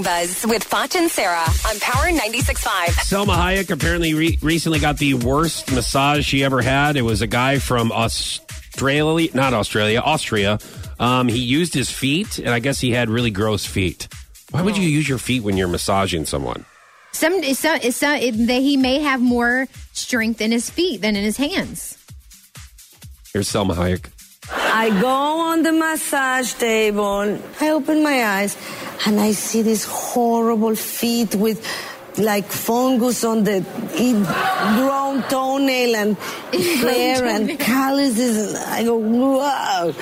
Morning Buzz with Foch and Sarah on Power 96.5. Salma Hayek apparently re- recently got the worst massage she ever had. It was a guy from Australia, not Australia, Austria. Um, he used his feet, and I guess he had really gross feet. Why would you use your feet when you're massaging someone? Some, some, some it, that he may have more strength in his feet than in his hands. Here's Salma Hayek. I go on the massage table. I open my eyes and I see these horrible feet with like fungus on the grown toenail and hair and calluses. And I go, wow.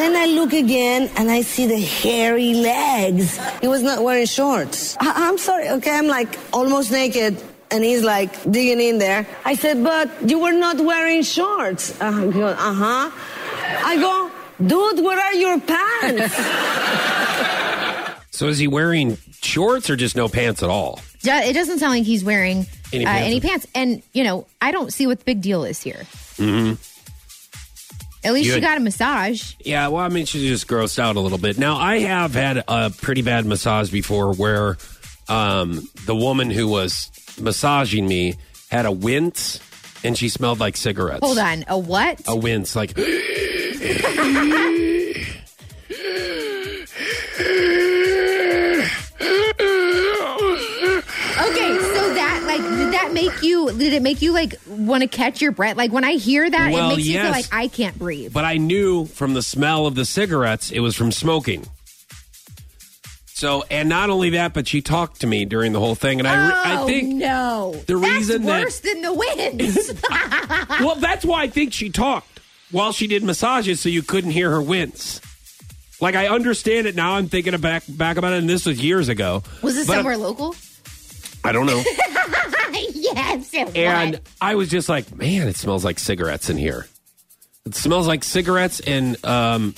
Then I look again and I see the hairy legs. He was not wearing shorts. I- I'm sorry, okay? I'm like almost naked. And he's like digging in there. I said, but you were not wearing shorts. Uh, uh-huh. I go, dude, where are your pants? So is he wearing shorts or just no pants at all? Do- It doesn't sound like he's wearing Any uh, pants. any pants. And, you know, I don't see what the big deal is here. Mm-hmm. At least You you had- got a massage. Yeah, well, I mean, she just grossed out a little bit. Now, I have had a pretty bad massage before where um, the woman who was massaging me had a wince and she smelled like cigarettes. Hold on. A what? A wince, like. Okay, so that like did that make you did it make you like want to catch your breath? Like when I hear that, Well, it makes me feel yes. like I can't breathe. But I knew from the smell of the cigarettes it was from smoking. So, and not only that, but she talked to me during the whole thing, and I, re- I Oh, think no. the That's reason that- worse than the winds. well, that's why I think she talked while she did massages, so you couldn't hear her wince. Like I understand it now. I'm thinking back back about it, and this was years ago. Was this somewhere local? I don't know. yes, it and was. I was just like, man, it smells like cigarettes in here. It smells like cigarettes and um,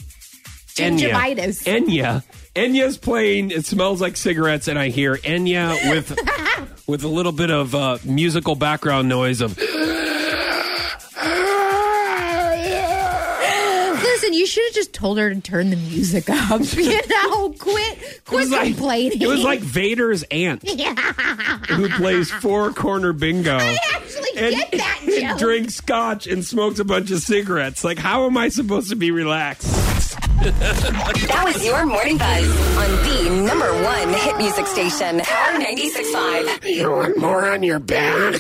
Enya. Enya. Enya's playing. It smells like cigarettes, and I hear Enya with with a little bit of uh, musical background noise of. You should have just told her to turn the music up. You know, quit, It quit was like it was like Vader's aunt yeah. who plays four corner bingo. I actually and, get that and joke. drinks scotch and smokes a bunch of cigarettes. Like, how am I supposed to be relaxed? That was your Morning Buzz on the number one hit music station, Power 96.5. You want more on your back?